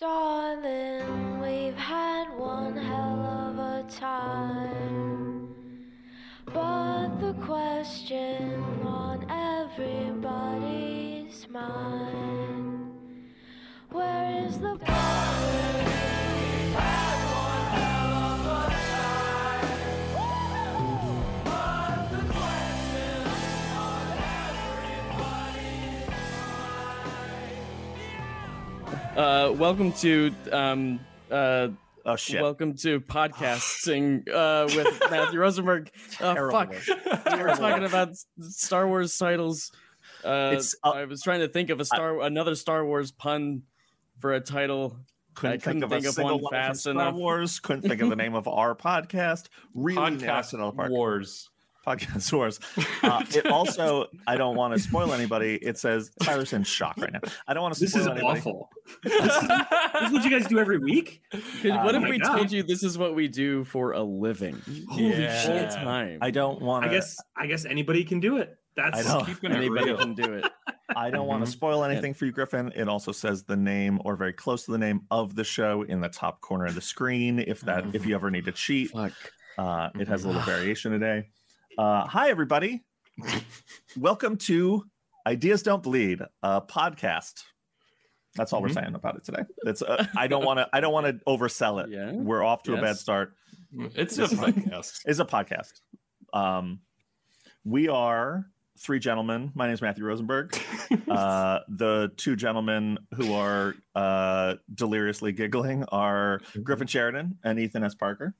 Darling, we've had one hell of a time. But the question on everybody's mind Where is the Uh, welcome to um, uh, Oh shit! welcome to podcasting uh, with Matthew Rosenberg. Oh fuck! We were talking about Star Wars titles. Uh, uh, I was trying to think of a Star another Star Wars pun for a title. couldn't, I couldn't think, think of, a of single one one from fast Star enough. Wars. Couldn't think of the name of our podcast. Really Podcast nasty. Wars. Podcast Wars. Uh, it also, I don't want to spoil anybody. It says Tyler's in shock right now. I don't want to This spoil is anybody. awful. this, is, awful. this is what you guys do every week. Could- what Oh if we God. told you this is what we do for a living? Holy Yeah. Shit! time. I don't want I to. guess I guess anybody can do it. That's I know. Keeping it Anybody real. can do it. I don't want to spoil anything for you, Griffin. It also says the name or very close to the name of the show in the top corner of the screen. If that, if you ever need to cheat, Fuck. Uh, it has a little variation today. Uh, hi, everybody. Welcome to Ideas Don't Bleed, a podcast. That's all we're Mhm. saying about it today. It's uh, I don't want to I don't want to oversell it. Yeah. We're off to a bad start. It's a podcast. It's a podcast. Um, we are three gentlemen. My name is Matthew Rosenberg. Uh, the two gentlemen who are uh, deliriously giggling are Griffin Sheridan and Ethan S. Parker.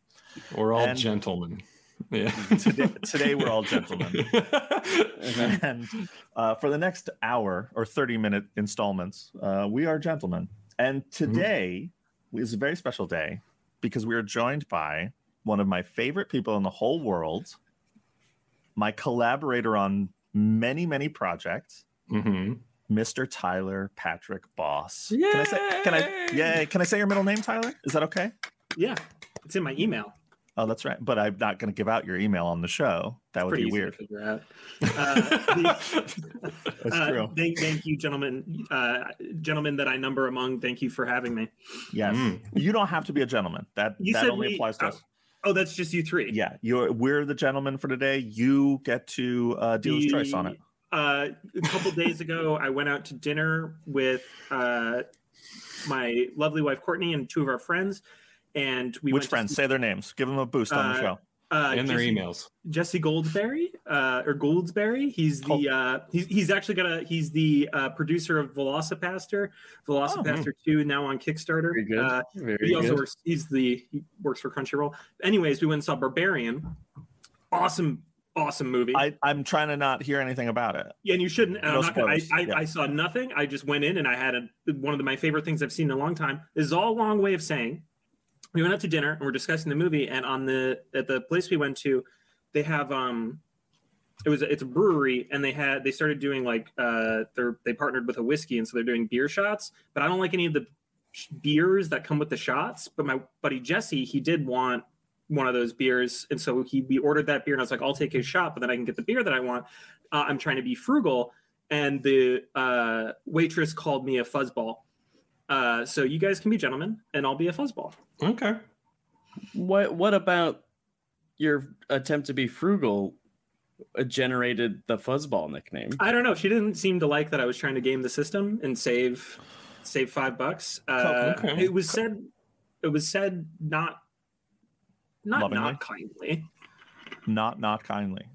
We're all and- gentlemen. Yeah. Today, today we're all gentlemen. and uh, for the next hour or 30 minute installments, uh, we are gentlemen. And today is a very special day because we are joined by one of my favorite people in the whole world, my collaborator on many, many projects, Mhm. Mr. Tyler Patrick Boss. Can I say, can I, yeah, can I say your middle name, Tyler? Is that okay? yeah. It's in my email. Oh, that's right. But I'm not going to give out your email on the show. That would be weird. to figure out. Uh, the- That's uh, true. Thank, thank you, gentlemen. Uh, gentlemen that I number among. Thank you for having me. Yes. Mm. You don't have to be a gentleman. That You that only we- applies to uh, us. Oh, that's just you three. Yeah, you're we're the gentleman for today. You get to uh dealer's choice on it. Uh, a couple days ago, I went out to dinner with uh, my lovely wife Courtney and two of our friends, and we Which friends? see- Say their names. Give them a boost on the Uh, show. uh, and their Jesse- emails. Jesse Goldsberry, uh, or Goldsberry. He's the uh, he's, he's actually got a he's the uh, producer of VelociPastor, VelociPastor Two, now on Kickstarter. Very good. Uh, Very he also good. works. He's the he works for Crunchyroll. Anyways, we went and saw Barbarian. Awesome, awesome movie. I I'm trying to not hear anything about it. Yeah, and you shouldn't. No I'm not gonna, I, spoilers, I, yeah. I saw nothing. I just went in and I had a, one of the, my favorite things I've seen in a long time. This is all a long way of saying we went out to dinner and we're discussing the movie. And on the at the place we went to, they have um, it was it's a brewery and they had they started doing like uh they're they partnered with a whiskey and so they're doing beer shots. But I don't like any of the beers that come with the shots. But my buddy Jesse, he did want one of those beers, and so he we ordered that beer, and I was like, I'll take his shot, but then I can get the beer that I want. Uh, I'm trying to be frugal, and the uh, waitress called me a fuzzball. Uh, so you guys can be gentlemen, and I'll be a fuzzball. Okay. What What about your attempt to be frugal? uh, Generated the fuzzball nickname. I don't know. She didn't seem to like that I was trying to game the system and save save five bucks. Uh, Okay. It was said. It was said not not Lovingly? not kindly. Not not kindly.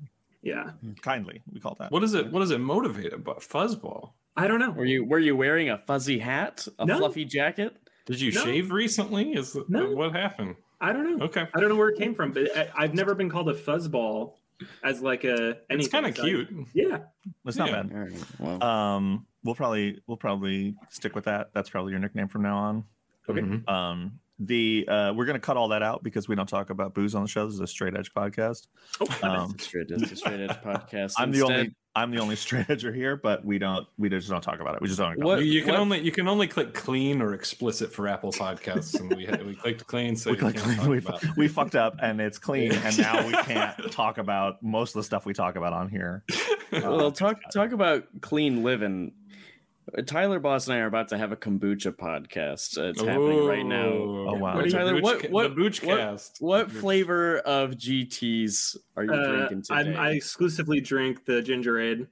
Yeah, Kindly, we call that. What is it? What is it motivated about? Fuzzball. I don't know. Were you Were you wearing a fuzzy hat, a No. fluffy jacket? Did you No. shave recently? Is No. what happened? I don't know. Okay. I don't know where it came from, but I, I've never been called a fuzzball as like a anything. It's kind of So I- cute. yeah. It's not Yeah. bad. All right. Well, Um, we'll probably we'll probably stick with that. That's probably your nickname from now on. Okay. Mhm. Um, the uh, we're gonna cut all that out because we don't talk about booze on the show. This is a straight edge podcast. Oh, Um, it's a straight, it's a straight edge podcast. I'm the only I'm the only straight edger here, but we don't we just don't talk about it. We just don't. What- You, you can what- only you can only click clean or explicit for Apple Podcasts, and we we clicked clean, so we, you click- can't talk we, about. fu- we fucked up and it's clean and now we can't talk about most of the stuff we talk about on here well, talk talk about clean living. Tyler Boss and I are about to have a kombucha podcast. Uh, it's happening right now. Oh, wow. What Tyler, The what- what- the Booch what- What flavor of GTs are you Uh, drinking today? I'm, I exclusively drink the ginger ale.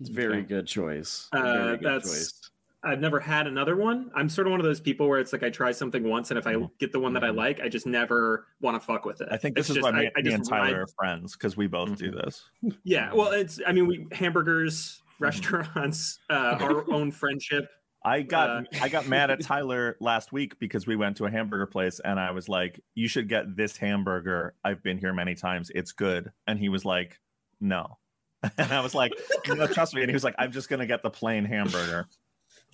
It's very Okay. good choice. Uh, very good that's- choice. I've never had another one. I'm sort of one of those people where it's like I try something once, and if I get the one that I like, I just never want to fuck with it. I think this It's is just, why me, I, I me just and Tyler ride- are friends because we both do this. Yeah, well, it's. I mean, we hamburgers, restaurants, uh, our own friendship. I got Uh, I got mad at Tyler last week because we went to a hamburger place and I was like, "You should get this hamburger. I've been here many times. It's good." And he was like, "No." And I was like, "No, trust me." And he was like, "I'm just gonna get the plain hamburger."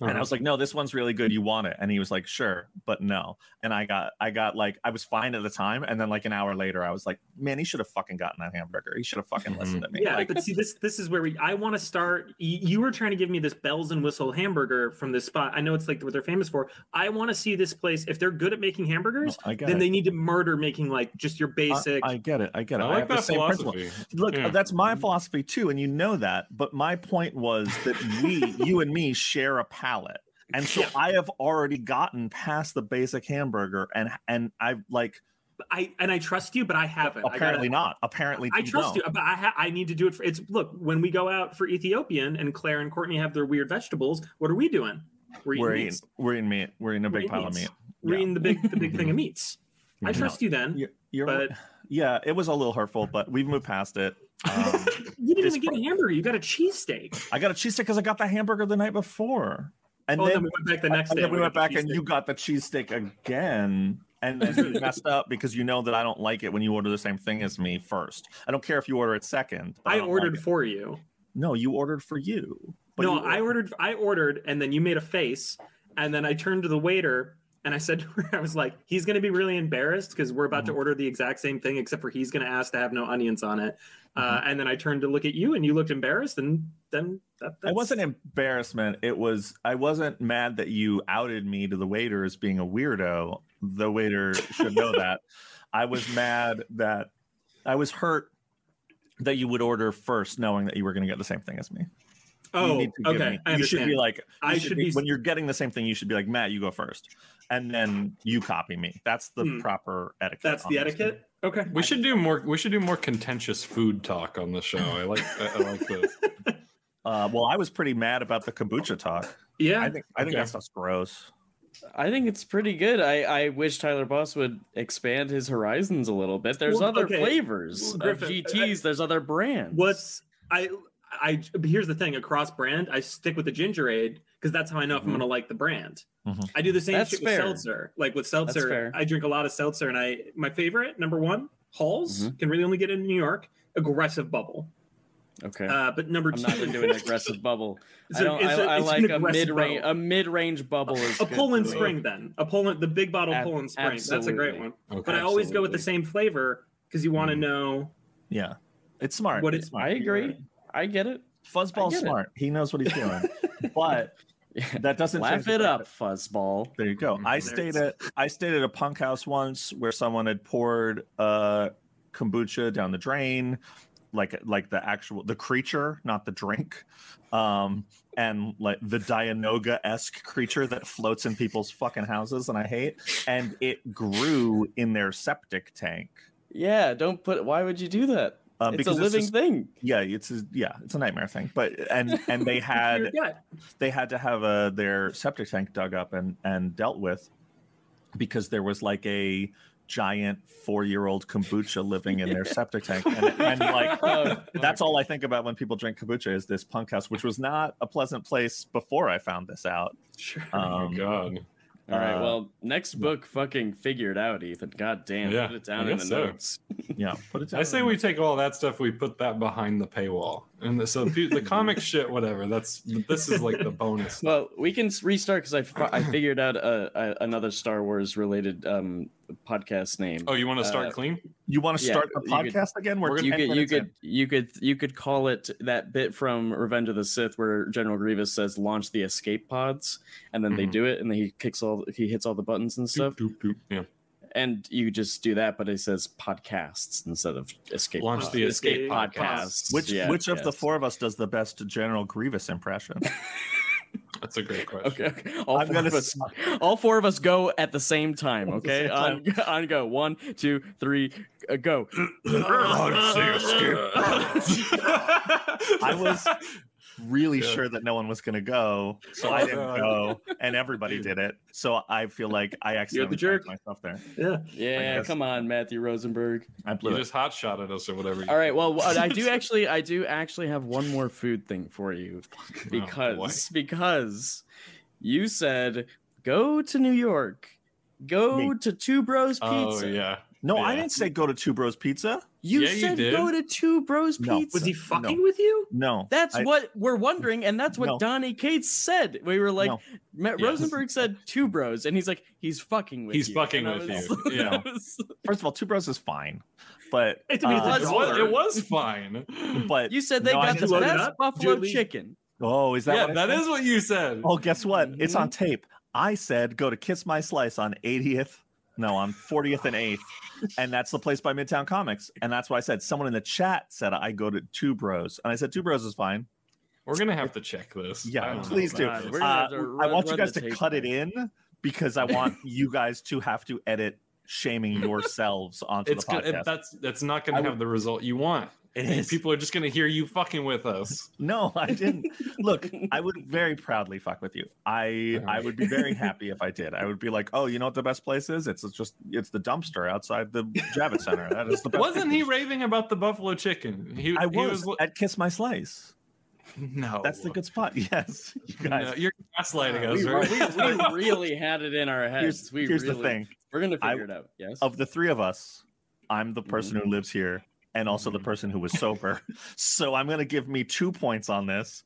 And I uh-huh. was like, "No, this one's really good. You want it?" And he was like, "Sure, but no." And I got I got like I was fine at the time, and then like an hour later, I was like, "Man, he should have fucking gotten that hamburger. He should have fucking mm-hmm. listened to me." Yeah, Like, but see, this this is where we. I want to start. You were trying to give me this bells and whistle hamburger from this spot. I know it's like what they're famous for. I want to see this place. If they're good at making hamburgers, I get then it. they need to murder making like just your basic. I, get it. I get it. I I like have the that same principle. philosophy. Look, Yeah. that's my mm-hmm. philosophy too, and you know that. But my point was that we, you and me, share a palate, and so. I have already gotten past the basic hamburger, and and I've like I and I trust you, but I haven't. I apparently gotta- not. Apparently, I trust you, don't. but I ha- I need to do it. For, it's look when we go out for Ethiopian and Claire and Courtney have their weird vegetables. What are we doing? We're eating We're eating, we're eating meat. We're eating a big eating pile of meat. We're Yeah. eating the big the big thing of meats. I No, trust you then, You're, you're but yeah, it was a little hurtful, but we've moved past it. Um, you didn't even get a hamburger. You got a cheesesteak. I got a cheesesteak because I got the hamburger the night before, and oh, then, then we went back the next and day. then we went back and cheesesteak. you got the cheesesteak again. And then you messed up because you know that I don't like it when you order the same thing as me first. I don't care if you order it second. but I ordered like for you. No, you ordered for you. But no, you- I ordered. I ordered, and then you made a face, and then I turned to the waiter and I said to her, I was like, he's going to be really embarrassed because we're about to Mhm. order the exact same thing, except for he's going to ask to have no onions on it. Uh, Mm-hmm. and then I turned to look at you, and you looked embarrassed, and then that, that's, It wasn't embarrassment. It was I wasn't mad that you outed me to the waiter as being a weirdo. The waiter should know that. I was mad that I was hurt that you would order first, knowing that you were going to get the same thing as me. You Oh, need to give okay. me- I you should be like, you I should should be, be- when you're getting the same thing. You should be like, Matt, you go first, and then you copy me. That's the Hmm. proper etiquette. that's the on this. etiquette. Okay, We should do more. We should do more contentious food talk on the show. I like. I, I like this. Uh, well, I was pretty mad about the kombucha talk. Yeah, I think I think Okay. that stuff's gross. I think it's pretty good. I, I wish Tyler Boss would expand his horizons a little bit. There's Well, other okay. flavors Well, of Griffin, GTs. There's other brands. what's I I here's the thing across brand I stick with the Gingerade because that's how I know if I'm Mhm. gonna like the brand. Mhm. I do the same That's shit fair. with seltzer. Like with seltzer. I drink a lot of seltzer, and I my favorite number one Hal's Mhm. can really only get in New York. Aggressive bubble, Okay. uh, but number I'm two, not into an aggressive bubble. It's I a- don't. it's I, a- I it's an like a mid range. bubble. A mid range bubble is a Poland for me. Spring. Then a Poland, the big bottle Ab- Poland Spring. That's a great one. Okay. But I always go with the same flavor because you want to Mhm. know Yeah, it's smart. what it's it. smart. I agree. I get it. Fuzzball's I get it. smart. He knows what he's doing. but that doesn't Laugh it up, that- fuzzball. There you go. I There stayed at I stayed at a punk house once where someone had poured uh kombucha down the drain, like like the actual the creature, not the drink. Um and like the Dianoga esque creature that floats in people's fucking houses and I hate. And it grew in their septic tank. Yeah. Don't put. Why would you do that? Uh, it's a because living just- thing. yeah, it's a, yeah, it's a nightmare thing. But and and they had they had to have uh, their septic tank dug up and and dealt with because there was like a giant four year old kombucha living in their septic tank and, and like Oh, that's all i think about when people drink kombucha is this punk house which was not a pleasant place before i found this out Sure. Oh um, God. All right. uh, Well, next book, fucking figured out, Ethan. God damn. Yeah, put it down in the so. notes. yeah put it down I say we take all that stuff, we put that behind the paywall, and the, so the, the comic shit, whatever. That's this is like the bonus. Well, we can restart because I, I figured out a, a, another Star Wars related um, podcast name. Oh, you want to start uh, clean? you want to yeah, start the you could- podcast again we're we're you could you could in. you could you could call it that bit from Revenge of the Sith where General Grievous says launch the escape pods and then they Mhm. do it and then he kicks all he hits all the buttons and stuff Doop, doop, doop. Yeah. And you just do that but it says podcasts instead of escape Launch pods. the escape escape podcasts which Yeah, which of the four of us does the best general grievous impression That's a great question. Okay, okay. All I'm 4 gonna of us, all four of us go at the same time. At the Okay, same on on go. One, two, three, uh, go. I was really Yeah. sure that no one was going to go, so I Oh, didn't go, and everybody did it. So I feel like I accidentally jerk. myself there. Yeah. Yeah, come on, Matthew Rosenberg. I blew You it. just hot shot at us or whatever. All right. Well, I do actually, I do actually have one more food thing for you Oh, because because you said go to New York, go Me. to Two Bros Oh Pizza. yeah. No, I didn't say go to Two Bros Pizza. You Yeah, said did. go to Two Bros No. Pizza. Was he fucking No. with you? No, That's I- what we're wondering, and that's what No. Donny Cates said. We were like, No. Matt Yes. Rosenberg said two bros, and he's like, he's fucking with He's you. fucking And with was- you, yeah. Was- First of all, Two Bros is fine, but It- I mean, it's a uh, It was, it was fine. but you said they No, got the didn't. Load it best up, buffalo Julie. chicken. oh, is that yeah, what I that said? is what you said. Oh, guess what? It's Mm-hmm. on tape. I said go to Kiss My Slice on 80th, no, on 40th and 8th, and that's the place by Midtown Comics. And that's why I said someone in the chat said I go to Two Bros, and I said Two Bros is fine. We're gonna have to check this. Yeah, I don't know please do. about God, this. we're gonna Uh, to I want you guys to cut it in because I want you guys to have to edit shaming yourselves onto It's the podcast. it, that's that's not gonna have the result you want. It And. People are just gonna hear you fucking with us. No, I didn't. Look, I would very proudly fuck with you. I I would be very happy if I did. I would be like, oh, you know what the best place is? It's just it's the dumpster outside the Javits Center. That is the best. Wasn't he raving about the buffalo chicken? He, I he was, li- at Kiss My Slice. no. That's the good spot. Yes, you No, guys. you're gaslighting we, us. Right? we- we really had it in our heads. here's we here's really, the thing. We're gonna I- figure it out. Yes. Of the three of us, I'm the mm-hmm. person who lives here and also the Mhm. person who was sober. so I'm gonna give me two points on this.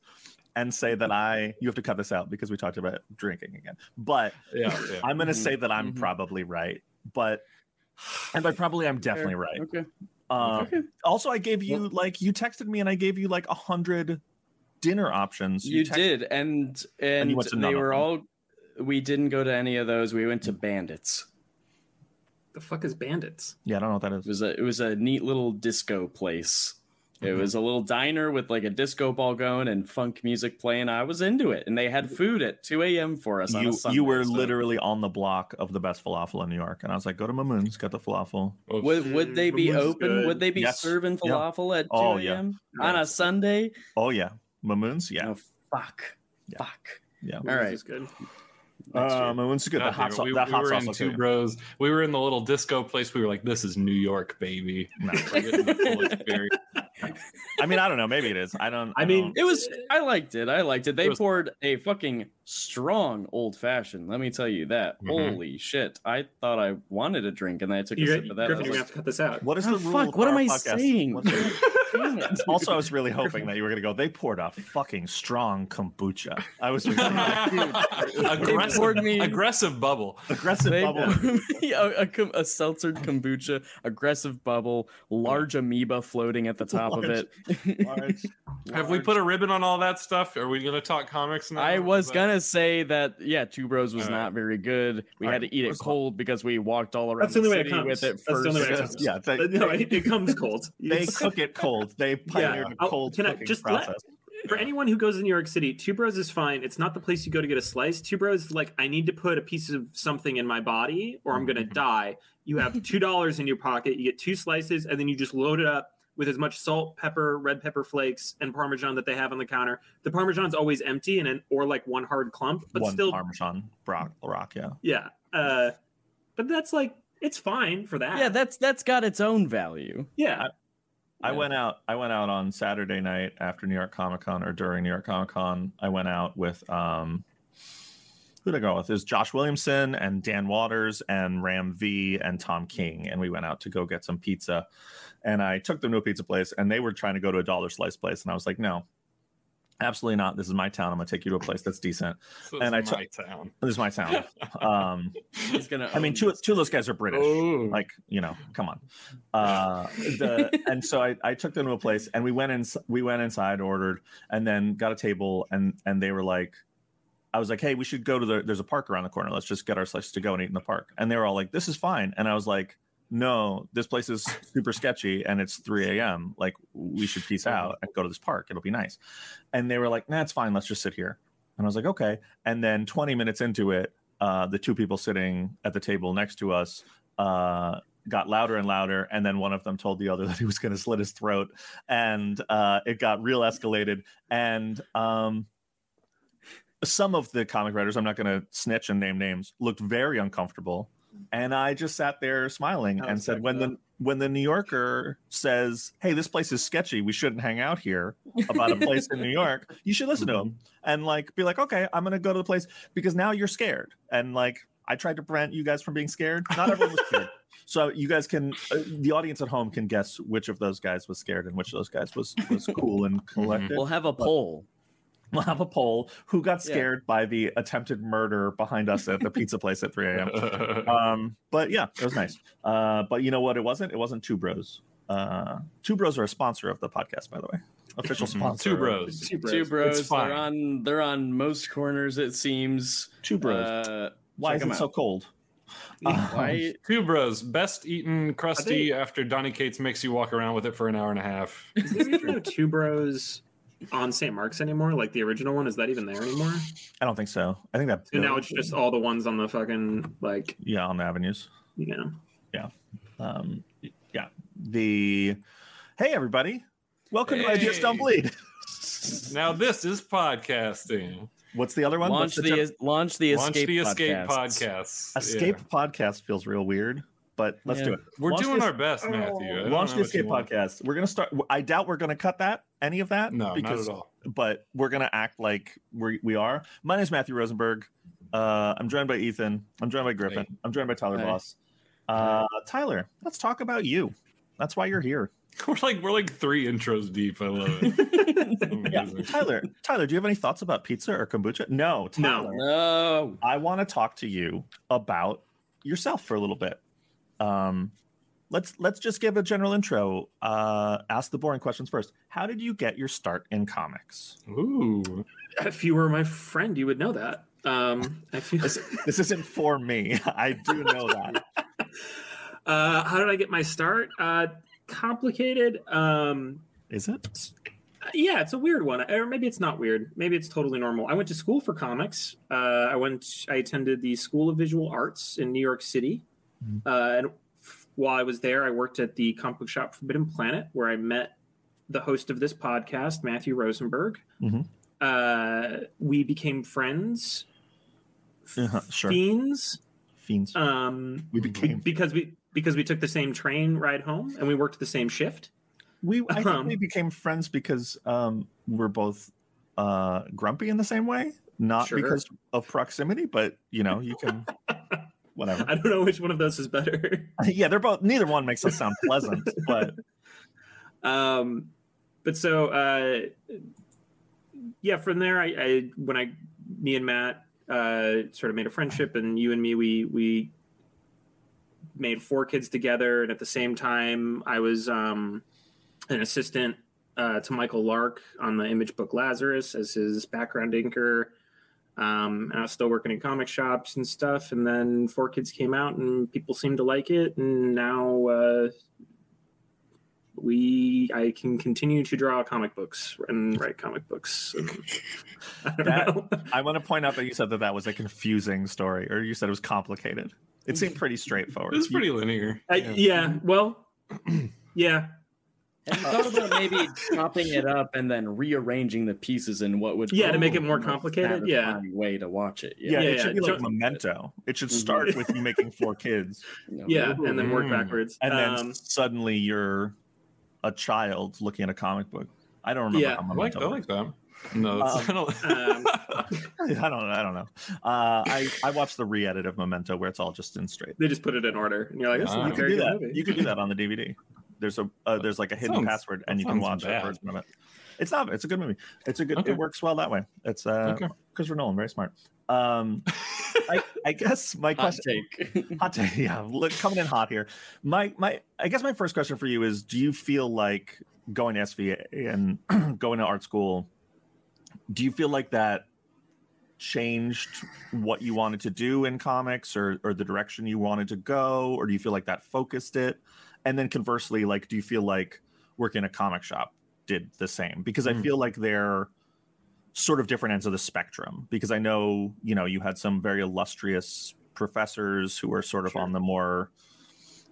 And say that I, you have to cut this out because we talked about drinking again. But yeah, yeah. I'm going to Mhm, say that I'm mhm. probably right, but and by probably I'm definitely Fair. right. Okay. Um, okay. Also, I gave you like you texted me and I gave you like a hundred dinner options. You text- did, and and, you went to none they were all. We didn't go to any of those. We went to Bandits. The fuck is bandits? Yeah, I don't know what that is. It is. was a it was a neat little disco place. It Mm-hmm. was a little diner with like a disco ball going and funk music playing. I was into it, and they had food at 2 a.m. for us. on a You Sunday, you were so- literally on the block of the best falafel in New York, and I was like, go to Mamoun's, get the falafel. Oops. Would would they be Mamoun's open? good. Would they be Yes. serving Yeah. falafel at 2 Oh, yeah. a.m. on a Sunday? Oh yeah, Mamoun's. Yeah, Oh fuck, Yeah. fuck. yeah. All right. This is good. Next year. Uh, Mamoun's is good. The hot damn it, sauce. we, that we hot were sauce in two good. bros. We were in the little disco place. We were like, "This is New York, baby." No. We're getting the full experience. I mean, I don't know. Maybe it is. I don't. I mean, don't- It was. I liked it. I liked it. They It was- poured a fucking strong old fashioned. Let me tell you that. Mhm. Holy shit! I thought I wanted a drink, and then I took a You're, sip of that. I Griffin, was you're like, have to cut this out. what is Oh, the rule? fuck, what am I podcast? saying? What's the- Damn it. also, I was really hoping that you were going to go. They poured a fucking strong kombucha. I was really aggressive, poured me- aggressive bubble. aggressive They- bubble. a, a, com- a seltzered kombucha, aggressive bubble, large amoeba floating at the top of it. Have we put a ribbon on all that stuff? Are we going to talk comics now? I was Is that- gonna say that yeah, Two Bros was All right. not very good. We All had right, to eat it first cold because we walked all around That's the the only way it comes. with it That's the only way it comes. yeah, no, it, it comes cold. they cook it cold. They pioneered a I'll- cold can I cooking just let- For anyone who goes to New York City, Two Bros is fine. It's not the place you go to get a slice. Two Bros is like, I need to put a piece of something in my body or I'm going to Mhm. die. You have $2 in your pocket. You get two slices and then you just load it up with as much salt, pepper, red pepper flakes, and Parmesan that they have on the counter. The Parmesan's always empty and an, or like one hard clump, but One still, Parmesan rock, rock, yeah. yeah. Uh, but that's like, it's fine for that. Yeah, that's that's got its own value. yeah. I Yeah. went out. I went out on Saturday night after New York Comic Con or during New York Comic Con. I went out with um, who did I go with? Is Josh Williamson and Dan Watters and Ram V and Tom King, and we went out to go get some pizza. And I took them to a pizza place, and they were trying to go to a dollar slice place, and I was like, no. Absolutely not. This is my town. I'm gonna take you to a place that's decent. This is and I my town. This is my town. Um, He's gonna. I mean, two, two of those guys are British Oh, like you know come on uh the and so I, I took them to a place and we went in we went inside ordered and then got a table and and they were like i was like hey we should go to the there's a park around the corner. Let's just get our slices to go and eat in the park. And they were all like this is fine. And i was like no this place is super sketchy and it's 3 a.m like we should peace out and go to this park. It'll be nice. And they were like nah it's fine. Let's just sit here. And I was like, okay. And then 20 minutes into it, uh, the two people sitting at the table next to us uh, got louder and louder. And then one of them told the other that he was going to slit his throat. And uh, it got real escalated. And um, some of the comic writers, I'm not going to snitch and name names, looked very uncomfortable. And I just sat there smiling and said, respect when the when the New Yorker says, "Hey, this place is sketchy. We shouldn't hang out here," about a place in New York, you should listen to him and like be like, "Okay, I'm gonna go to the place because now you're scared." And like, I tried to prevent you guys from being scared. Not everyone was scared. So you guys can, uh, the audience at home can guess which of those guys was scared and which of those guys was was cool and collected. We'll have a poll. We'll have a poll: who got Yeah. scared by the attempted murder behind us at the pizza place at 3 a.m. Um, but yeah, it was nice. Uh, but you know what? It wasn't. It wasn't Two Bros. Uh, Two Bros are a sponsor of the podcast, by the way. Official sponsor. Two bros. Two bros. Two bros. It's fine. They're on. They're on most corners. It seems. Two Bros. Uh, Why is is 'em it so cold? Why? Two bros. Best eaten crusty Are after Donny Cates makes you walk around with it for an hour and a half. Is there even no Two Bros on St. Mark's anymore? Like the original one? Is that even there anymore? I don't think so. I think that. And now it's just all the ones on the fucking like yeah on the avenues. Yeah, yeah, Um, yeah. The hey everybody, welcome to Ideas Don't Bleed. Now this is podcasting. What's the other one? Launch What's the, gen- launch the Launch escape the escape podcasts. podcasts. Escape Yeah. podcast feels real weird, but let's do it. We're Launch doing the- our best, Matthew. I don't Launch the Escape podcast. We're gonna start. I doubt we're gonna cut that any of that. No, because not at all. but we're gonna act like we we are. My name is Matthew Rosenberg. Uh, I'm joined by Ethan. I'm joined by Griffin. Hey. I'm joined by Tyler Hey. Boss. Uh, Tyler, let's talk about you. That's why you're here. We're like we're like three intros deep. I love it. Yeah, Tyler. Tyler, do you have any thoughts about pizza or kombucha? No, No. Tyler. No. I want to talk to you about yourself for a little bit. Um, let's let's just give a general intro. Uh, ask the boring questions first. How did you get your start in comics? Ooh. If you were my friend, you would know that. Um, I feel. This, this isn't for me. I do know that. Uh, how did I get my start? Uh, complicated. Um, Is it? yeah, it's a weird one, or maybe it's not weird. Maybe it's totally normal. I went to school for comics. Uh, I went. I attended the School of Visual Arts in New York City, Mhm. uh, and f- while I was there, I worked at the comic book shop Forbidden Planet, where I met the host of this podcast, Matthew Rosenberg. Mhm. Uh, we became friends. Uh-huh, sure. Fiends. Fiends. Um, we became. because we because we took the same train ride home and we worked the same shift. We. I think um, we became friends because um, we're both uh, grumpy in the same way, not Sure. because of proximity, but you know, you can. Whatever. I don't know which one of those is better. yeah, they're both. Neither one makes us sound pleasant, but um, but so uh, yeah, from there, I, I when I me and Matt uh, sort of made a friendship, and you and me, we we made four kids together, and at the same time, I was um, an assistant uh, to Michael Lark on the image book Lazarus as his background inker. Um, and I was still working in comic shops and stuff. And then Four Kids came out, and people seemed to like it. And now uh, we, I can continue to draw comic books and write comic books. And, I don't That- I want to point out that you said that that was a confusing story, or you said it was complicated. It seemed pretty straightforward. It's pretty linear. I, yeah. Well, yeah. And you thought about maybe chopping it up and then rearranging the pieces in what would Yeah, to make it more be the most complicated, yeah. way to watch it. Yeah, Yeah, it yeah, should be yeah. like Memento. It should Mhm. start with you making four kids, You know, Yeah. And then work Mm. backwards. and then Um, suddenly you're a child looking at a comic book. I don't remember Yeah. how I like, Memento I like that. No, it's, I don't. Um, I don't. I don't know. Uh, I I watched the re-edit of Memento where it's all just in straight. they just put it in order, and you're like, "This is a You can very do that. movie." You can do that on the DVD. There's a uh, there's like a hidden Sounds- password, and you can watch a bad. version of it. It's not. It's a good movie. It's a good. Okay. It works well that way. It's uh, Okay. Christopher Nolan, very smart. Um, I, I guess my hot question. take. Hot take, yeah. Look, coming in hot here. My my I guess my first question for you is: Do you feel like going to SVA and going to art school? Do you feel like that changed what you wanted to do in comics, or or the direction you wanted to go, or do you feel like that focused it? And then conversely, like, do you feel like working a comic shop did the same? Because I Hmm. feel like they're sort of different ends of the spectrum because I know you know you had some very illustrious professors who were sort of Sure. on the more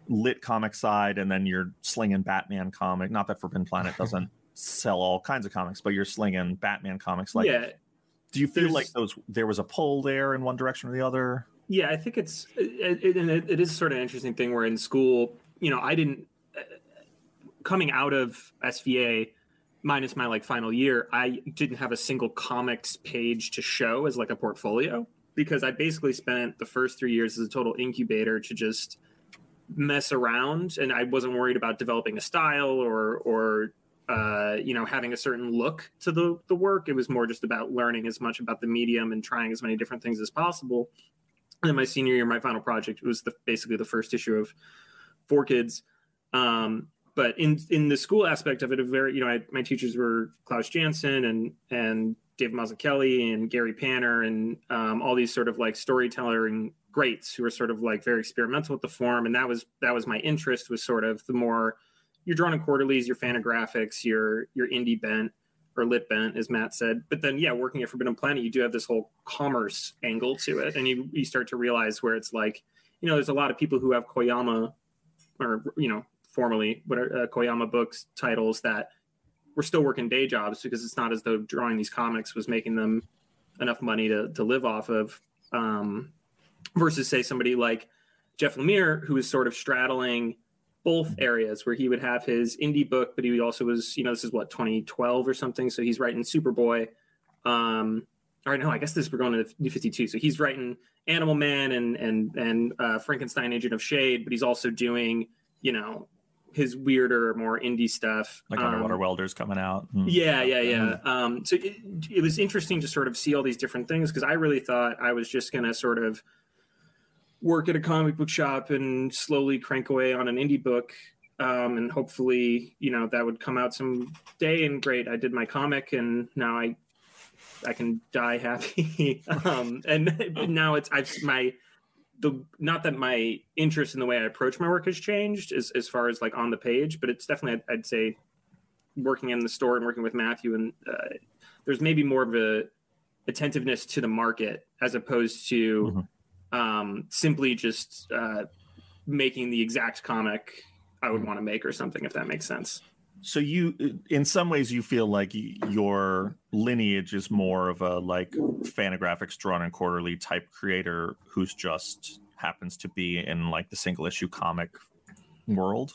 lit comic side, and then you're slinging Batman comic. Not that Forbidden Planet doesn't sell all kinds of comics, but you're slinging Batman comics. Like, yeah, do you feel there's- like those there was a pull there in one direction or the other? Yeah, I think it's it, it, it is sort of an interesting thing where in school, you know, I didn't uh, coming out of SVA minus my like final year, I didn't have a single comics page to show as like a portfolio because I basically spent the first 3 years as a total incubator to just mess around and I wasn't worried about developing a style or or uh, you know having a certain look to the the work. It was more just about learning as much about the medium and trying as many different things as possible. And then my senior year, my final project was the, basically the first issue of Four Kids. Um, but in in the school aspect of it, a very you know I, my teachers were Klaus Janson and and David Mazzucchelli and Gary Panter and um, all these sort of like storytelling greats who were sort of like very experimental with the form, and that was that was my interest was sort of the more you're drawn in quarterlies, your Fantagraphics, your your indie bent or lit bent, as Matt said. But then, yeah, working at Forbidden Planet, you do have this whole commerce angle to it, and you you start to realize where it's like, you know, there's a lot of people who have Koyama, or you know, formerly what are uh, Koyama books titles that were still working day jobs because it's not as though drawing these comics was making them enough money to to live off of. Um, versus say somebody like Jeff Lemire, who is sort of straddling both areas where he would have his indie book, but he also was, you know, this is what 2012 or something. So he's writing Superboy. Um, or no, I guess this we're going to New 52. So he's writing Animal Man and and and uh, Frankenstein Agent of Shade, but he's also doing, you know, his weirder, more indie stuff. Like Um, underwater welders coming out. Hmm. yeah, yeah, yeah. Um, so it, it was interesting to sort of see all these different things because I really thought I was just going to sort of work at a comic book shop and slowly crank away on an indie book. Um, and hopefully, you know, that would come out some day. And great, I did my comic, and now I, I can die happy. um, and now it's I've my the not that my interest in the way I approach my work has changed as as far as like on the page, but it's definitely I'd, I'd say working in the store and working with Matthew and uh, there's maybe more of a attentiveness to the market as opposed to um, simply just uh, making the exact comic I would want to make or something, if that makes sense. So you, in some ways, you feel like your lineage is more of a like Fantagraphics drawn and quarterly type creator who's just happens to be in like the single issue comic world.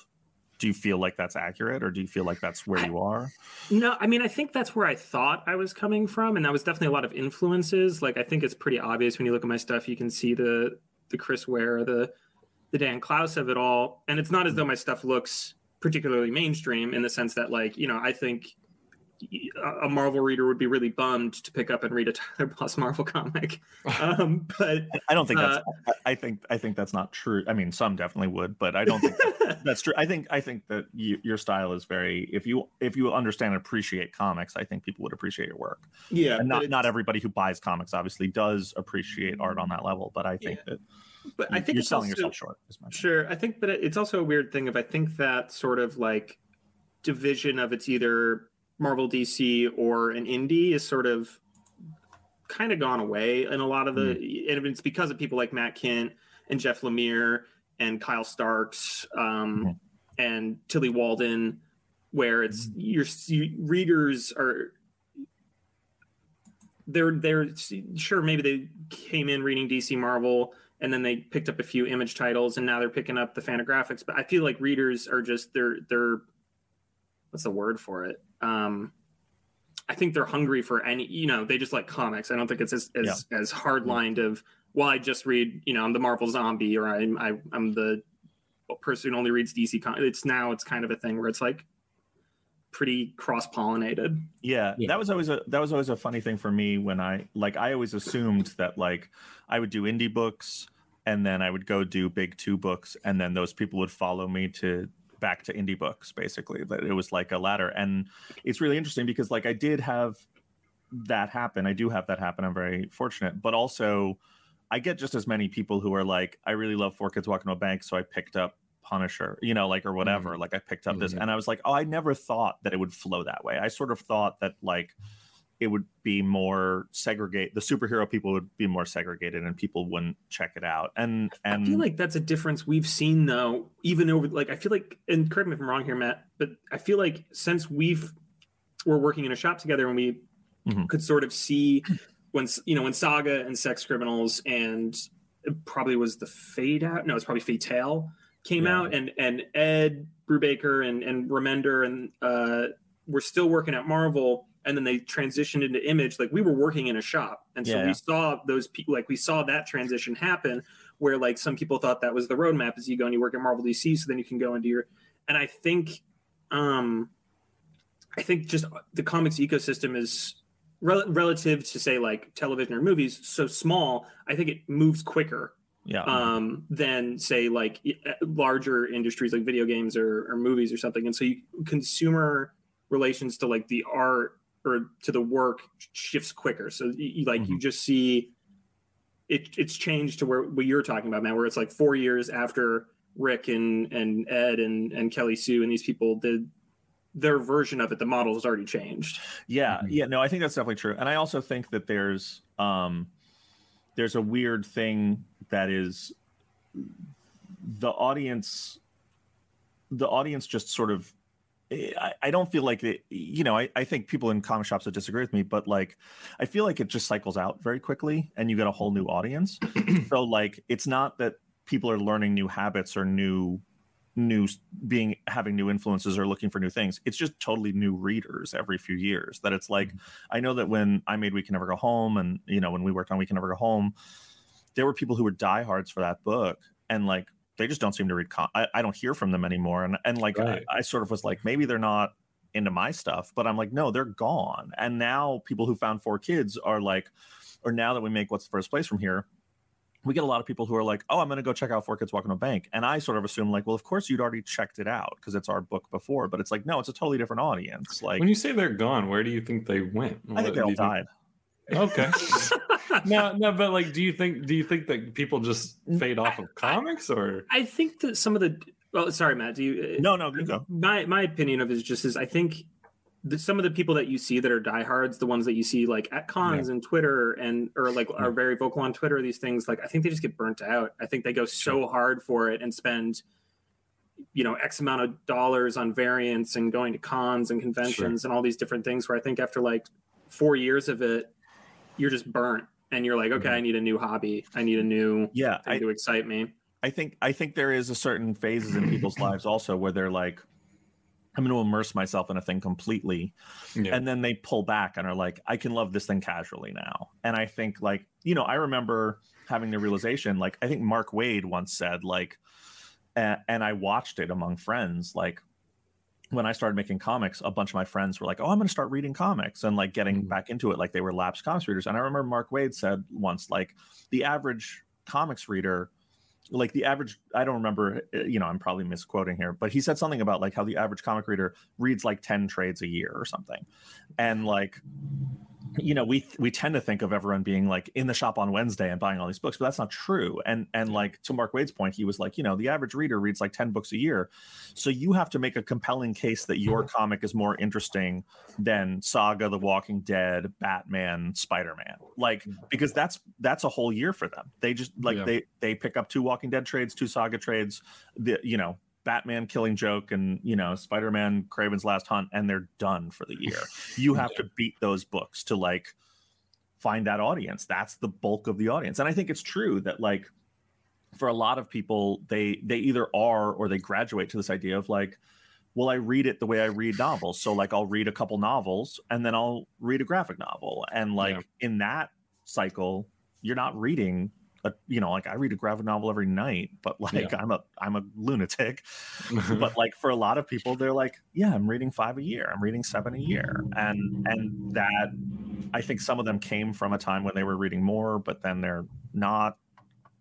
Do you feel like that's accurate, or do you feel like that's where you are? No, I mean, I think that's where I thought I was coming from, and that was definitely a lot of influences. Like, I think it's pretty obvious when you look at my stuff, you can see the the Chris Ware, the the Dan Clowes of it all, and it's not as though mm. my stuff looks particularly mainstream in the sense that, like, you know, I think a- Marvel reader would be really bummed to pick up and read a Tyler Boss Marvel comic, um, but I don't think that's. Uh, I think I think that's not true. I mean, some definitely would, but I don't think that- that's true. I think I think that you, your style is very. If you if you understand and appreciate comics, I think people would appreciate your work. yeah, and not not everybody who buys comics obviously does appreciate art on that level but i think that But I think you're selling also- yourself short Sure, I think, but it's also a weird thing. of I think that sort of like division of it's either Marvel, DC, or an indie is sort of kind of gone away in a lot of the, hmm. and it's because of people like Matt Kindt and Jeff Lemire and Kyle Starks um, hmm. and Tillie Walden, where it's hmm. your you, readers are. They're they're sure maybe they came in reading DC Marvel and then they picked up a few image titles and now they're picking up the Fantagraphics but i feel like readers are just they're they're what's the word for it? Um i think they're hungry for any you know they just like comics. I don't think it's as as, as hard lined of well i just read you know i'm the marvel zombie or i'm I, i'm the person who only reads dc con-. it's now it's kind of a thing where it's like pretty cross-pollinated. Yeah, Yeah. that was always a that was always a funny thing for me when i like i always assumed that like i would do indie books and then i would go do big two books and then those people would follow me to back to indie books basically that it was like a ladder. And it's really interesting because like i did have that happen. I do have that happen. I'm very fortunate. But also i get just as many people who are like i really love four kids walking to a bank so i picked up punisher you know like or whatever like i picked up this Mhm. and i was like oh i never thought that it would flow that way i sort of thought that like it would be more segregate the superhero people would be more segregated and people wouldn't check it out and and I feel like that's a difference we've seen though, even over like I feel like and correct me if I'm wrong here, Matt, but I feel like since we've we're working in a shop together and we Mhm. could sort of see when you know when Saga and Sex Criminals and it probably was the Fade out no it's probably Fatale came Yeah. out and and Ed Brubaker and and Remender and uh were still working at Marvel and then they transitioned into Image like we were working in a shop and so Yeah. we saw those people like we saw that transition happen where like some people thought that was the roadmap as you go and you work at Marvel DC so then you can go into your and I think um I think just the comics ecosystem is rel- relative to say like television or movies so small I think it moves quicker yeah um, than say like uh, larger industries like video games or, or movies or something. And so you, consumer relations to like the art or to the work shifts quicker. So you, you- like you just see it, it's changed to where what you're talking about, man, where it's like four years after Rick and, and Ed and, and Kelly Sue and these people did their version of it, the model has already changed. yeah Mhm. yeah no i think that's definitely true and i also think that there's um there's a weird thing that is the audience the audience just sort of I, I don't feel like it you know I, I think people in comic shops would disagree with me but like i feel like it just cycles out very quickly and you get a whole new audience. So like it's not that people are learning new habits or new new being having new influences or looking for new things. It's just totally new readers every few years that it's like mm-hmm. i know that when i made we can never go home and you know when we worked on we can never go home there were people who were diehards for that book and like they just don't seem to read com- I, I don't hear from them anymore and and like Right. I, I sort of was like maybe they're not into my stuff but i'm like no they're gone and now people who found four kids are like or now that we make what's the furthest place from here we get a lot of people who are like oh i'm going to go check out four kids walking a bank and i sort of assume like well of course you'd already checked it out because it's our book before but it's like no it's a totally different audience like when you say they're gone, where do you think they went? i think they all you think- died Okay. no, no, but like, do you think do you think that people just fade off of comics or? I think that some of the, well, sorry, Matt, do you, uh, no no you go my my opinion of it is just is I think that some of the people that you see that are diehards, the ones that you see like at cons and Twitter and or like are very vocal on Twitter, these things like I think they just get burnt out. I think they go so hard for it and spend you know x amount of dollars on variants and going to cons and conventions and all these different things where I think after like four years of it, you're just burnt and you're like, okay, mm-hmm. I need a new hobby. I need a new yeah thing I, to excite me. I think I think there is a certain phases in people's lives also where they're like, I'm going to immerse myself in a thing completely, Yeah. and then they pull back and are like, I can love this thing casually now. And I think like you know I remember having the realization like I think Mark Waid once said like, and, and I watched it among friends like. When I started making comics, a bunch of my friends were like, "Oh, I'm going to start reading comics and like getting Mhm. back into it, like they were lapsed comics readers." And I remember Mark Waid said once, like, the average comics reader like the average i don't remember uh, you know i'm probably misquoting here but he said something about like how the average comic reader reads like 10 trades a year or something and like you know we we tend to think of everyone being like in the shop on wednesday and buying all these books but that's not true. And and like to mark waid's point he was like you know the average reader reads like 10 books a year so you have to make a compelling case that your mm-hmm. comic is more interesting than saga the walking dead batman spider-man. Like mm-hmm. because that's that's a whole year for them. They just like Yeah. they they pick up two walking dead trades two saga trades the you know batman killing joke and you know spider-man kraven's last hunt and they're done for the year. You have to beat those books to like find that audience. That's the bulk of the audience. And i think it's true that like for a lot of people they they either are or they graduate to this idea of like well i read it the way i read novels. So like i'll read a couple novels and then i'll read a graphic novel. And like Yeah. in that cycle you're not reading a, you know like i read a graphic novel every night but like i'm a i'm a lunatic. But like for a lot of people they're like yeah i'm reading five a year i'm reading seven a year. And and that i think some of them came from a time when they were reading more but then they're not.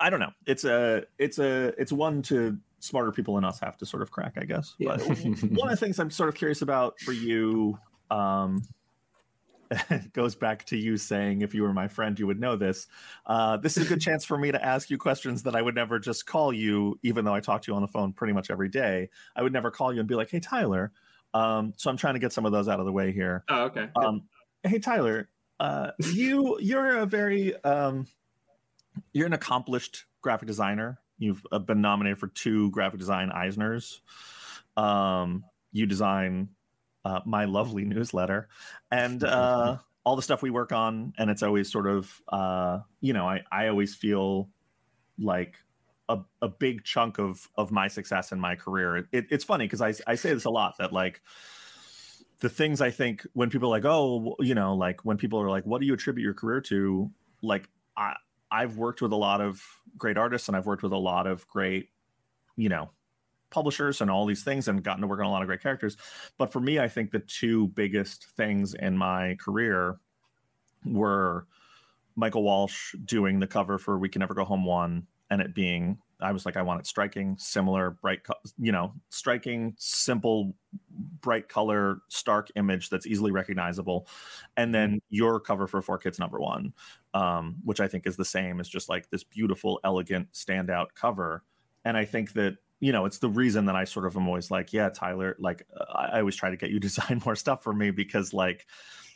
I don't know. It's a it's a it's one to smarter people than us have to sort of crack i guess. Yeah. but one of the things i'm sort of curious about for you um goes back to you saying if you were my friend you would know this uh, this is a good chance for me to ask you questions that i would never just call you even though i talk to you on the phone pretty much every day i would never call you and be like hey tyler um, so i'm trying to get some of those out of the way here Oh, okay. um, hey Tyler, uh, you you're a very um, you're an accomplished graphic designer. You've uh, been nominated for two graphic design Eisners. Um, you design uh, my lovely newsletter and uh, all the stuff we work on, and it's always sort of uh, you know I I always feel like a, a big chunk of of my success in my career. It, it's funny because I I say this a lot that like the things I think when people are like, oh, you know, like when people are like, what do you attribute your career to? Like, I, I've worked with a lot of great artists and I've worked with a lot of great, you know, publishers and all these things and gotten to work on a lot of great characters. But for me, I think the two biggest things in my career were Michael Walsh doing the cover for We Can Never Go Home One and it being I was like, I want it striking, similar, bright, you know, striking, simple, bright color, stark image that's easily recognizable. And then your cover for Four Kids Number One, um, which I think is the same as just like this beautiful, elegant, standout cover. And I think that you know, it's the reason that I sort of am always like, yeah, Tyler, like I always try to get you to design more stuff for me because like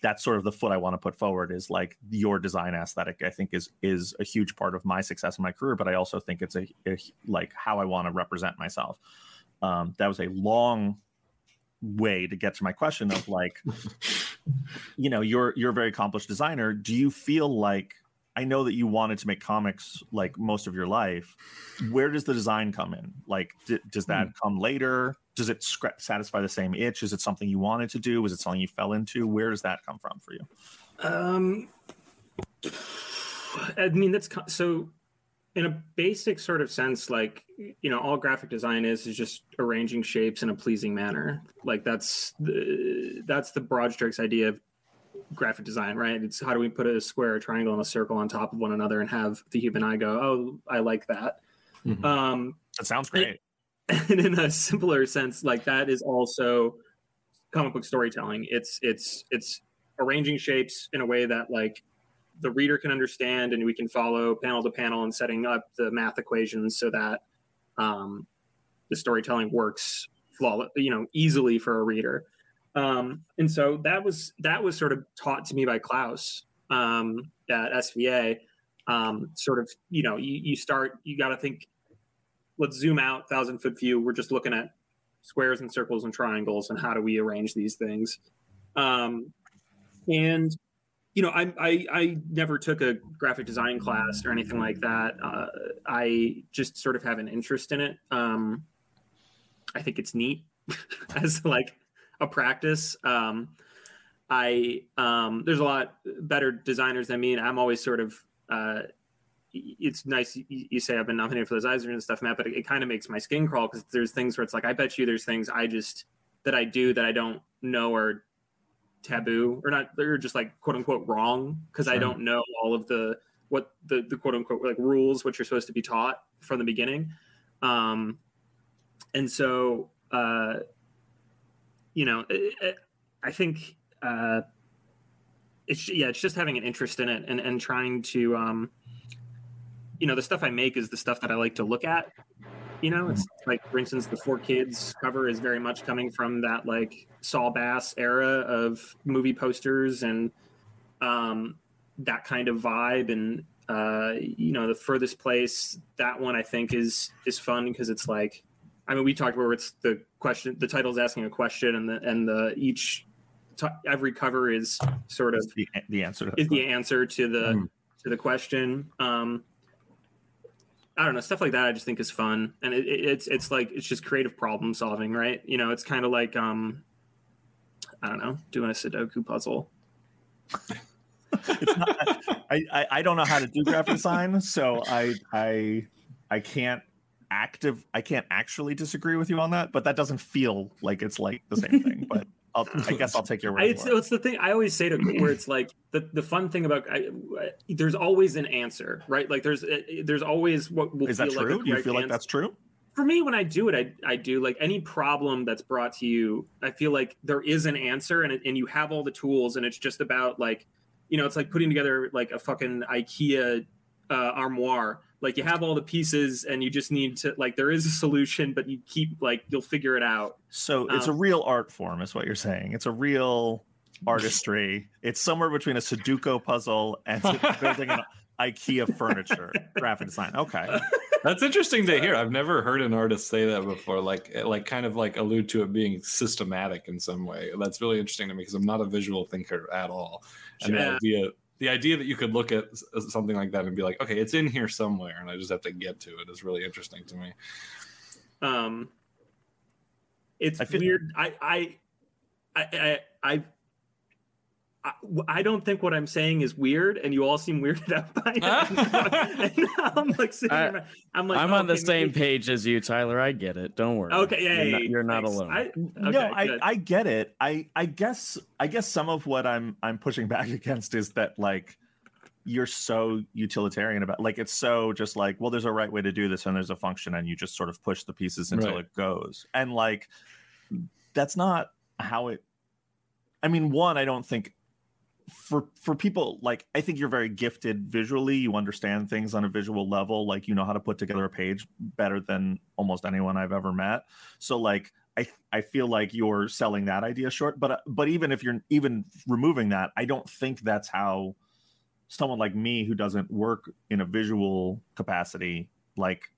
that's sort of the foot I want to put forward is like your design aesthetic. I think is is a huge part of my success in my career, but I also think it's a, a like how I want to represent myself. Um, that was a long way to get to my question of like, you know, you're you're a very accomplished designer. Do you feel like I know that you wanted to make comics like most of your life. Where does the design come in? Like, d- does that mm. come later? Does it scra- satisfy the same itch? Is it something you wanted to do? Was it something you fell into? Where does that come from for you? Um, I mean, that's so. In a basic sort of sense, like you know, all graphic design is is just arranging shapes in a pleasing manner. Like that's the that's the broad strokes idea of graphic design, right? It's how do we put a square, a triangle, and a circle on top of one another and have the human eye go, oh, I like that. Mm-hmm. Um, that sounds great. And, and in a simpler sense, like that is also comic book storytelling. It's it's it's arranging shapes in a way that like the reader can understand and we can follow panel to panel and setting up the math equations so that um, the storytelling works flawless, you know, easily for a reader. Um, and so that was that was sort of taught to me by Klaus um, at SVA. Um, sort of, you know, you, you start, you got to think. Let's zoom out, thousand foot view. We're just looking at squares and circles and triangles, and how do we arrange these things? Um, and you know, I, I, I never took a graphic design class or anything like that. Uh, I just sort of have an interest in it. Um, I think it's neat as like a practice. Um, I um, there's a lot better designers than me, and I'm always sort of. Uh, it's nice you, say I've been nominated for those Eisner and stuff, Matt, but it, it kind of makes my skin crawl because there's things where it's like I bet you there's things I just that I do that I don't know are taboo or not they're just like quote unquote wrong because sure. I don't know all of the what the, the quote unquote like rules what you're supposed to be taught from the beginning. Um, and so uh, you know, it, it, I think uh, it's yeah, it's just having an interest in it and and trying to, um, you know, the stuff I make is the stuff that I like to look at. You know, it's like for instance, the Four Kids cover is very much coming from that like Saul Bass era of movie posters and um, that kind of vibe and uh, you know the furthest place that one i think is is fun because it's like I mean, we talked where it's the question, the title's asking a question, and the and the each t- every cover is sort of the, the answer is the answer to the mm. to the question. Um, I don't know stuff like that. I just think is fun, and it, it, it's it's like it's just creative problem solving, right? You know, it's kind of like um, I don't know, doing a Sudoku puzzle. it's not, I, I I don't know how to do graphic design, so I I I can't active i can't actually disagree with you on that but that doesn't feel like it's like the same thing but I'll, i guess i'll take your word it's, it's the thing i always say to where it's like the, the fun thing about I, there's always an answer right? Like there's there's always what will is that true like do you feel like that's true? For me when i do it I, I do like any problem that's brought to you i feel like there is an answer and, and you have all the tools and it's just about like you know it's like putting together like a fucking ikea uh, armoire like you have all the pieces and you just need to like there is a solution but you keep like you'll figure it out so it's um, a real art form is what you're saying it's a real artistry. It's somewhere between a Sudoku puzzle and building an IKEA furniture graphic design. Okay. That's interesting to hear. I've never heard an artist say that before. Like, like kind of like allude to it being systematic in some way. That's really interesting to me because I'm not a visual thinker at all. And the Yeah. idea, the idea that you could look at something like that and be like, okay, it's in here somewhere, and I just have to get to it is really interesting to me. um it's I feel- weird I, I i i i I, I don't think what I'm saying is weird, and you all seem weirded out by it. and I'm like sitting I- there, I'm like, I'm on the same maybe- page as you, Tyler. I get it. Don't worry. Okay, yeah, you're yeah, not, you're not alone. I, no, I, good. I get it. I I guess I guess some of what I'm I'm pushing back against is that like you're so utilitarian about like it's so just like well there's a right way to do this and there's a function and you just sort of push the pieces until Right. it goes and like that's not how it I mean one I don't think for for people like I think you're very gifted visually. You understand things on a visual level like you know how to put together a page better than almost anyone I've ever met. So like I I feel like you're selling that idea short but but even if you're even removing that I don't think that's how someone like me who doesn't work in a visual capacity like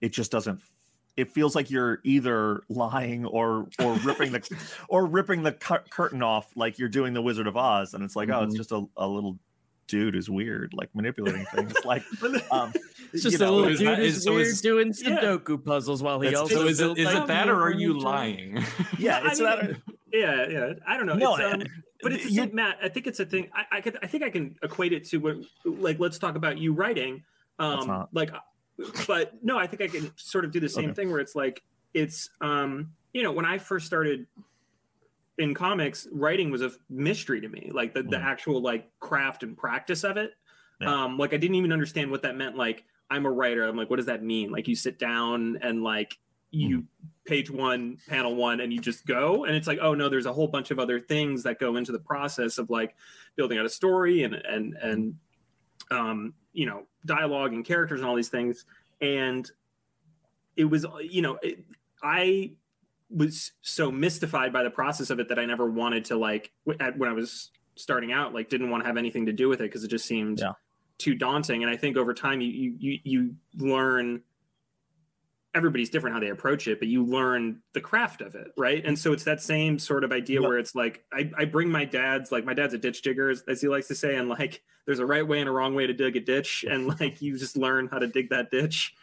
it just doesn't it feels like you're either lying or or ripping the or ripping the cur- curtain off like you're doing the wizard of oz and it's like oh it's Mhm. just a, a little dude who's weird like manipulating things like um It's just you a little is dude that- is, is- so weird is- doing Yeah. Sudoku puzzles while he That's- also So is it builds is like it that, or are you lying? yeah it's I not mean, yeah, yeah. I don't know. No, it's, um, but it's the you- Matt. I think it's a thing. I, I could, I think I can equate it to what, like, let's talk about you writing. Um, like, but no, I think I can sort of do the same Okay. thing where it's like, it's, um, you know, when I first started in comics, writing was a mystery to me. Like the, the Mhm. actual like craft and practice of it. Yeah. Um, like I didn't even understand what that meant. Like I'm a writer. I'm like, what does that mean? Like you sit down and like you page one, panel one, and you just go. And it's like, oh no, there's a whole bunch of other things that go into the process of like building out a story and and and um, you know, dialogue and characters and all these things. And it was, you know, it, I was so mystified by the process of it that I never wanted to like w- at, when I was starting out, like didn't want to have anything to do with it because it just seemed Yeah. too daunting. And I think over time you you you, you learn everybody's different how they approach it, but you learn the craft of it, right? And so it's that same sort of idea Yep. where it's like I, I bring my dad's like my dad's a ditch digger, as, he likes to say, and like there's a right way and a wrong way to dig a ditch, and like you just learn how to dig that ditch.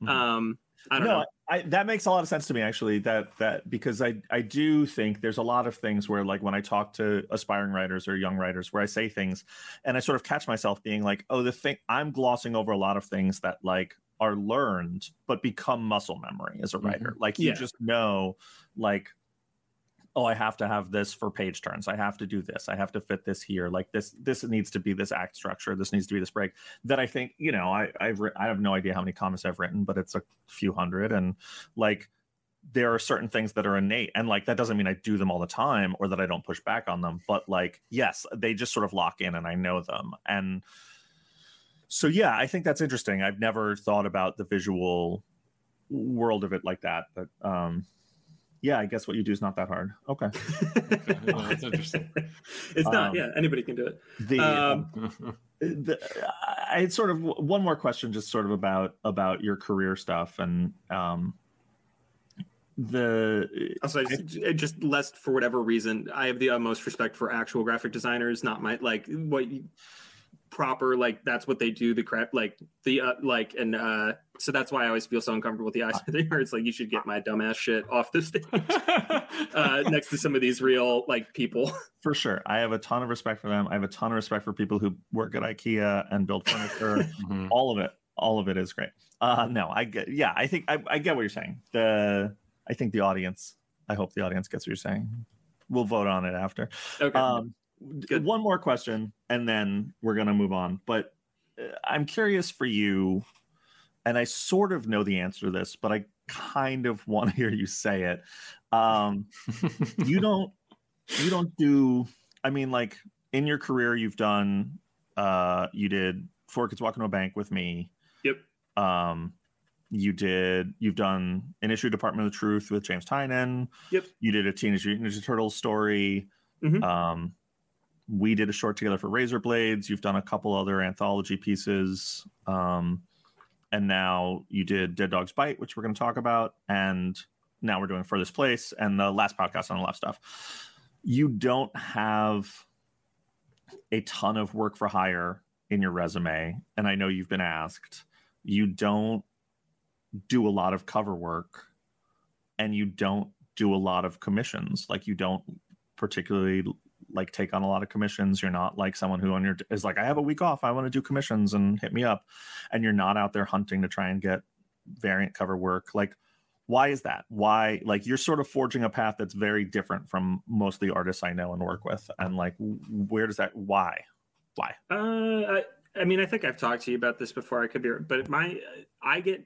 Mhm. Um, I don't no, know. I, that makes a lot of sense to me actually. That that because I I do think there's a lot of things where like when I talk to aspiring writers or young writers where I say things and I sort of catch myself being like, oh, the thing I'm glossing over a lot of things that like are learned but become muscle memory as a mm-hmm. writer. Like you Yeah. just know, like oh i have to have this for page turns. I have to do this. I have to fit this here. Like this this needs to be this act structure. This needs to be this break that i think you know i i've writ- i have no idea how many comics i've written but it's a few hundred. And like there are certain things that are innate. And like that doesn't mean i do them all the time or that i don't push back on them. But like yes they just sort of lock in and i know them. And so yeah i think that's interesting i've never thought about the visual world of it like that but um yeah i guess what you do is not that hard okay Oh, that's interesting. it's not. Um, yeah, anybody can do it. the, Um, the i had sort of one more question just sort of about about your career stuff and um the Also, I just, it just lest for whatever reason, I have the utmost respect for actual graphic designers, not my like what you, proper like that's what they do. The crap like the uh, like and uh so that's why I always feel so uncomfortable with the eyes of the It's like you should get my dumbass shit off the stage uh, next to some of these real like people. for sure i have a ton of respect for them i have a ton of respect for people who work at ikea and build furniture Mhm. all of it all of it is great uh no i get yeah i think I, I get what you're saying the i think the audience i hope the audience gets what you're saying we'll vote on it after Okay. um Good. one more question and then we're gonna move on but uh, i'm curious for you and i sort of know the answer to this but i kind of want to hear you say it um you don't you don't do i mean like in your career you've done uh you did four kids walk into a bank with me Yep. um you did you've done an issue department of the truth with james tynan Yep. you did a teenage mutant ninja turtles story Mhm. Um, we did a short together for Razorblades. You've done a couple other anthology pieces. Um, and now you did Dead Dog's Bite, which we're going to talk about. And now we're doing Furthest Place and the last podcast on the left stuff. You don't have a ton of work for hire in your resume. And I know you've been asked. You don't do a lot of cover work and you don't do a lot of commissions. Like you don't particularly like take on a lot of commissions. You're not like someone who on your is like, I have a week off. I want to do commissions and hit me up. And you're not out there hunting to try and get variant cover work. Like, why is that? Why like you're sort of forging a path that's very different from most of the artists I know and work with. And like, where does that? Why? Why? Uh, I, I mean, I think I've talked to you about this before. I could be, but my, I get.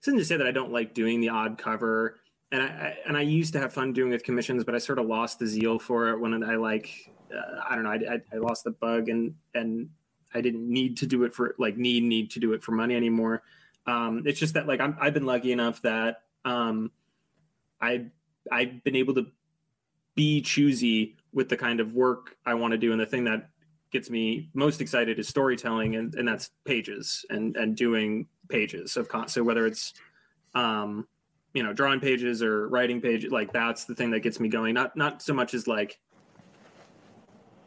This isn't to say that I don't like doing the odd cover, and I, I and I used to have fun doing with commissions, but I sort of lost the zeal for it when I like, uh, I don't know, I, I, I lost the bug, and and I didn't need to do it for like need need to do it for money anymore. Um, it's just that like I'm, I've been lucky enough that um, I I've been able to be choosy with the kind of work I want to do, and the thing that gets me most excited is storytelling and, and that's pages and and doing pages of con- so whether it's um you know drawing pages or writing pages like that's the thing that gets me going not not so much as like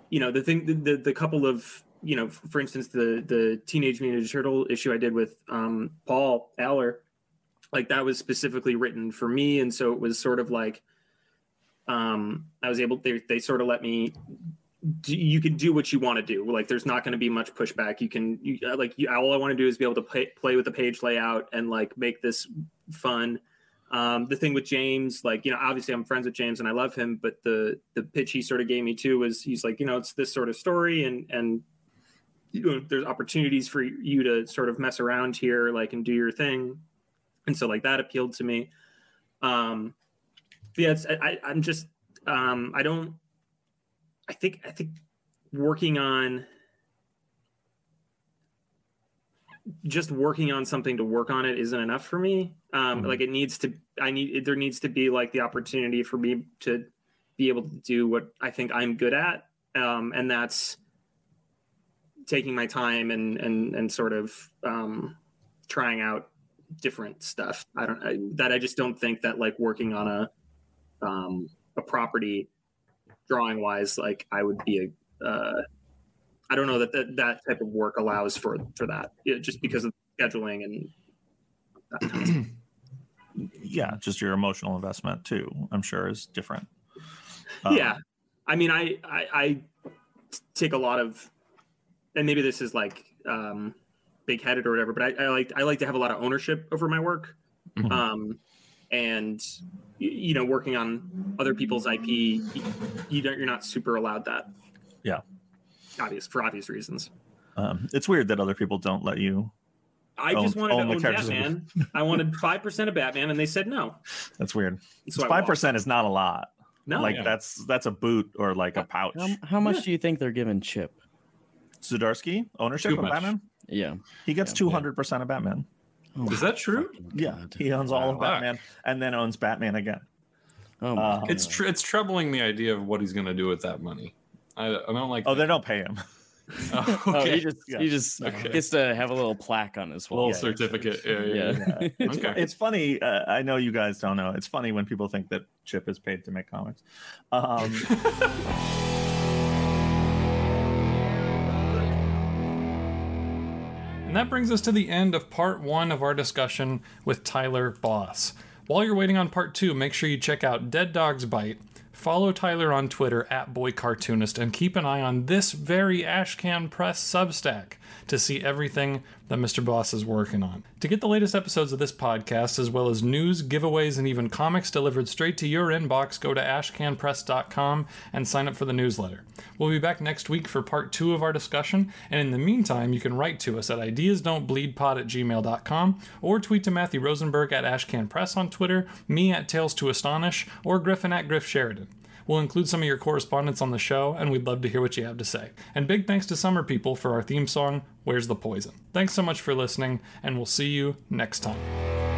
you know the thing the, the, the couple of you know for instance the the teenage mutant turtle issue i did with um paul allor like that was specifically written for me and so it was sort of like um i was able they, they sort of let me do, you can do what you want to do. Like, there's not going to be much pushback. You can, you, like, you, all I want to do is be able to play, play with the page layout and like make this fun. Um, the thing with James, like, you know, obviously I'm friends with James and I love him, but the the pitch he sort of gave me too was he's like, you know, it's this sort of story and and you know, there's opportunities for you to sort of mess around here, like, and do your thing, and so like that appealed to me. Um, yeah, it's, I, I'm just, um, I don't I think I think working on just working on something to work on it isn't enough for me. Um, Mhm. Like it needs to, I need there needs to be like the opportunity for me to be able to do what I think I'm good at, um, and that's taking my time and and and sort of um, trying out different stuff. I don't I, that I just don't think that like working on a um, a property drawing wise like i would be a uh i don't know that that, that type of work allows for for that yeah, just because of scheduling and that kind of stuff. Yeah, just your emotional investment too. I'm sure is different. Um, yeah i mean I, I i take a lot of and maybe this is like um big headed or whatever but I, I like i like to have a lot of ownership over my work Mhm. um and you know working on other people's ip you, you don't you're not super allowed that Yeah. Obvious for obvious reasons Um, it's weird that other people don't let you. i Own- just wanted own to own characters of the- batman i wanted 5% of batman and they said no That's weird. Five walked. percent is not a lot. no like Yeah. that's that's a boot or like a pouch. How, how much Yeah. do you think they're giving Chip? Zdarsky ownership of. Batman. Yeah. He gets two hundred percent of Batman. Oh Is that true? Yeah, God. he owns all of Batman, and then owns Batman again. Oh my Uh, God. It's tr- it's troubling the idea of what he's going to do with that money. I, I don't like. Oh, they don't pay him. Oh, Oh, he just Yeah. he just Okay. gets to have a little plaque on his wall. little yeah, yeah. certificate. Yeah, yeah. Yeah. yeah. Yeah. It's, Okay. it's funny. Uh, I know you guys don't know. It's funny when people think that Chip is paid to make comics. Um, And that brings us to the end of part one of our discussion with Tyler Boss. While you're waiting on part two, make sure you check out Dead Dog's Bite. Follow Tyler on Twitter at BoyCartoonist and keep an eye on this very Ashcan Press Substack to see everything that Mr. Boss is working on. To get the latest episodes of this podcast, as well as news, giveaways, and even comics delivered straight to your inbox, go to ashcanpress.com and sign up for the newsletter. We'll be back next week for part two of our discussion, and in the meantime, you can write to us at ideasdon'tbleedpod at gmail.com or tweet to Matthew Rosenberg at ashcanpress on Twitter, me at Tales to Astonish, or Griffin at Griff Sheridan. We'll include some of your correspondence on the show, and we'd love to hear what you have to say. And big thanks to Summer People for our theme song, Where's the Poison? Thanks so much for listening, and we'll see you next time.